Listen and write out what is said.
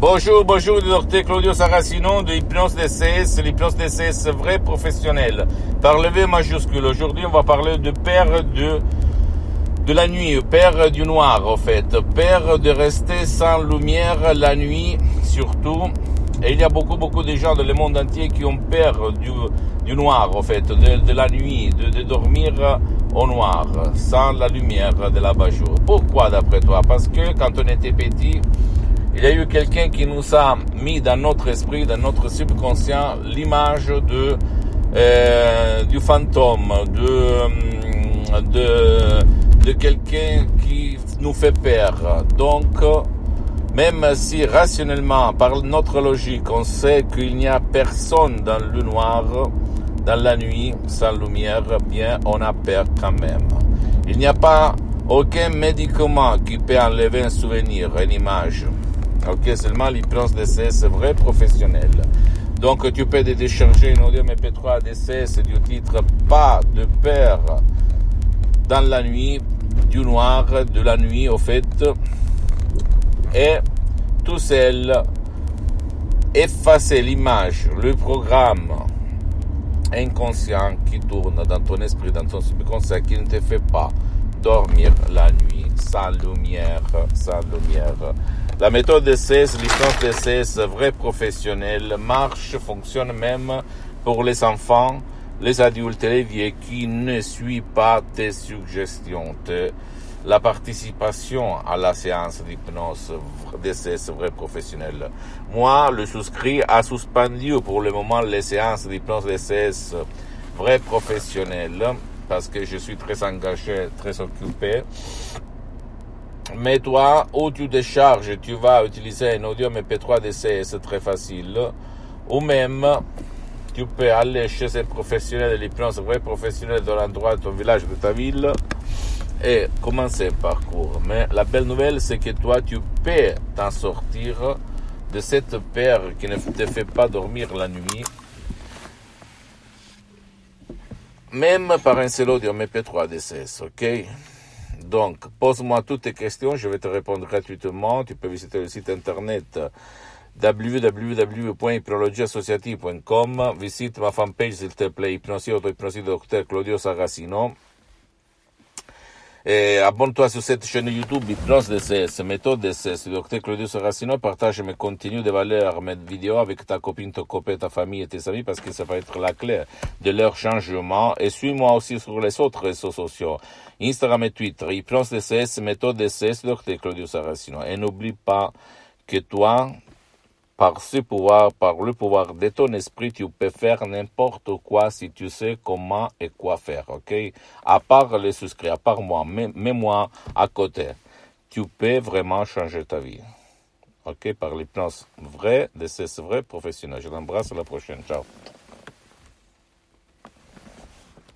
Bonjour, bonjour, docteur Claudio Saracino de Hypnose DCS, l'hypnose DCS vrai professionnel, par le V majuscule. Aujourd'hui, on va parler de père de, de la nuit, père du noir, en fait. Père de rester sans lumière la nuit, surtout. Et il y a beaucoup, beaucoup de gens dans le monde entier qui ont peur du, du noir, en fait, de, la nuit, de, dormir au noir, sans la lumière de la bajour. Pourquoi, d'après toi? Parce que quand on était petit, il y a eu quelqu'un qui nous a mis dans notre esprit, dans notre subconscient, l'image de euh, du fantôme, de de, de quelqu'un qui nous fait peur. Donc, même si rationnellement, par notre logique, on sait qu'il n'y a personne dans le noir, dans la nuit, sans lumière, bien, on a peur quand même. Il n'y a pas aucun médicament qui peut enlever un souvenir, une image. Ok, seulement l'hypnose DCS vrai professionnel. Donc tu peux décharger une audio MP3 DCS du titre Pas de peur. Dans la nuit, du noir, de la nuit au fait, et tout seul effacer l'image, le programme inconscient qui tourne dans ton esprit, dans ton subconscient, qui ne te fait pas dormir la nuit sans lumière, sans lumière. La méthode DCS, licence DCS vrai professionnel, marche, fonctionne même pour les enfants, les adultes et les vieux qui ne suivent pas tes suggestions. la participation à la séance d'hypnose DCS vrai professionnel. Moi, le souscrit a suspendu pour le moment les séances d'hypnose DCS vrai professionnel parce que je suis très engagé, très occupé. Mais toi, où tu décharges, tu vas utiliser un audio MP3 DC, c'est très facile. Ou même, tu peux aller chez un professionnel de l'hypnose, vrai professionnel de l'endroit de ton village, de ta ville, et commencer un parcours. Mais la belle nouvelle, c'est que toi, tu peux t'en sortir de cette peur qui ne te fait pas dormir la nuit même par un seul audio MP3 DCS, ok? Donc, pose-moi toutes tes questions, je vais te répondre gratuitement. Tu peux visiter le site internet www.hypnologieassociative.com. Visite ma fanpage s'il te plaît, Hypnosie Auto-Hypnosie Dr Claudio Saracino. Et abonne-toi sur cette chaîne YouTube Hypnose DCS, méthode DCS, Dr Claudio Saracino. Partage mes contenus de valeur, mes vidéos avec ta copine, ton copain, ta famille et tes amis parce que ça va être la clé de leur changement. Et suis-moi aussi sur les autres réseaux sociaux, Instagram et Twitter, Hypnose DCS, méthode DCS, Dr Claudio Saracino. Et n'oublie pas que toi, par ce pouvoir, par le pouvoir de ton esprit, tu peux faire n'importe quoi si tu sais comment et quoi faire, ok? À part les souscrits, à part moi, mets-moi à côté. Tu peux vraiment changer ta vie. Ok? Par plans vrais, de ces vrais professionnels. Je t'embrasse à la prochaine. Ciao.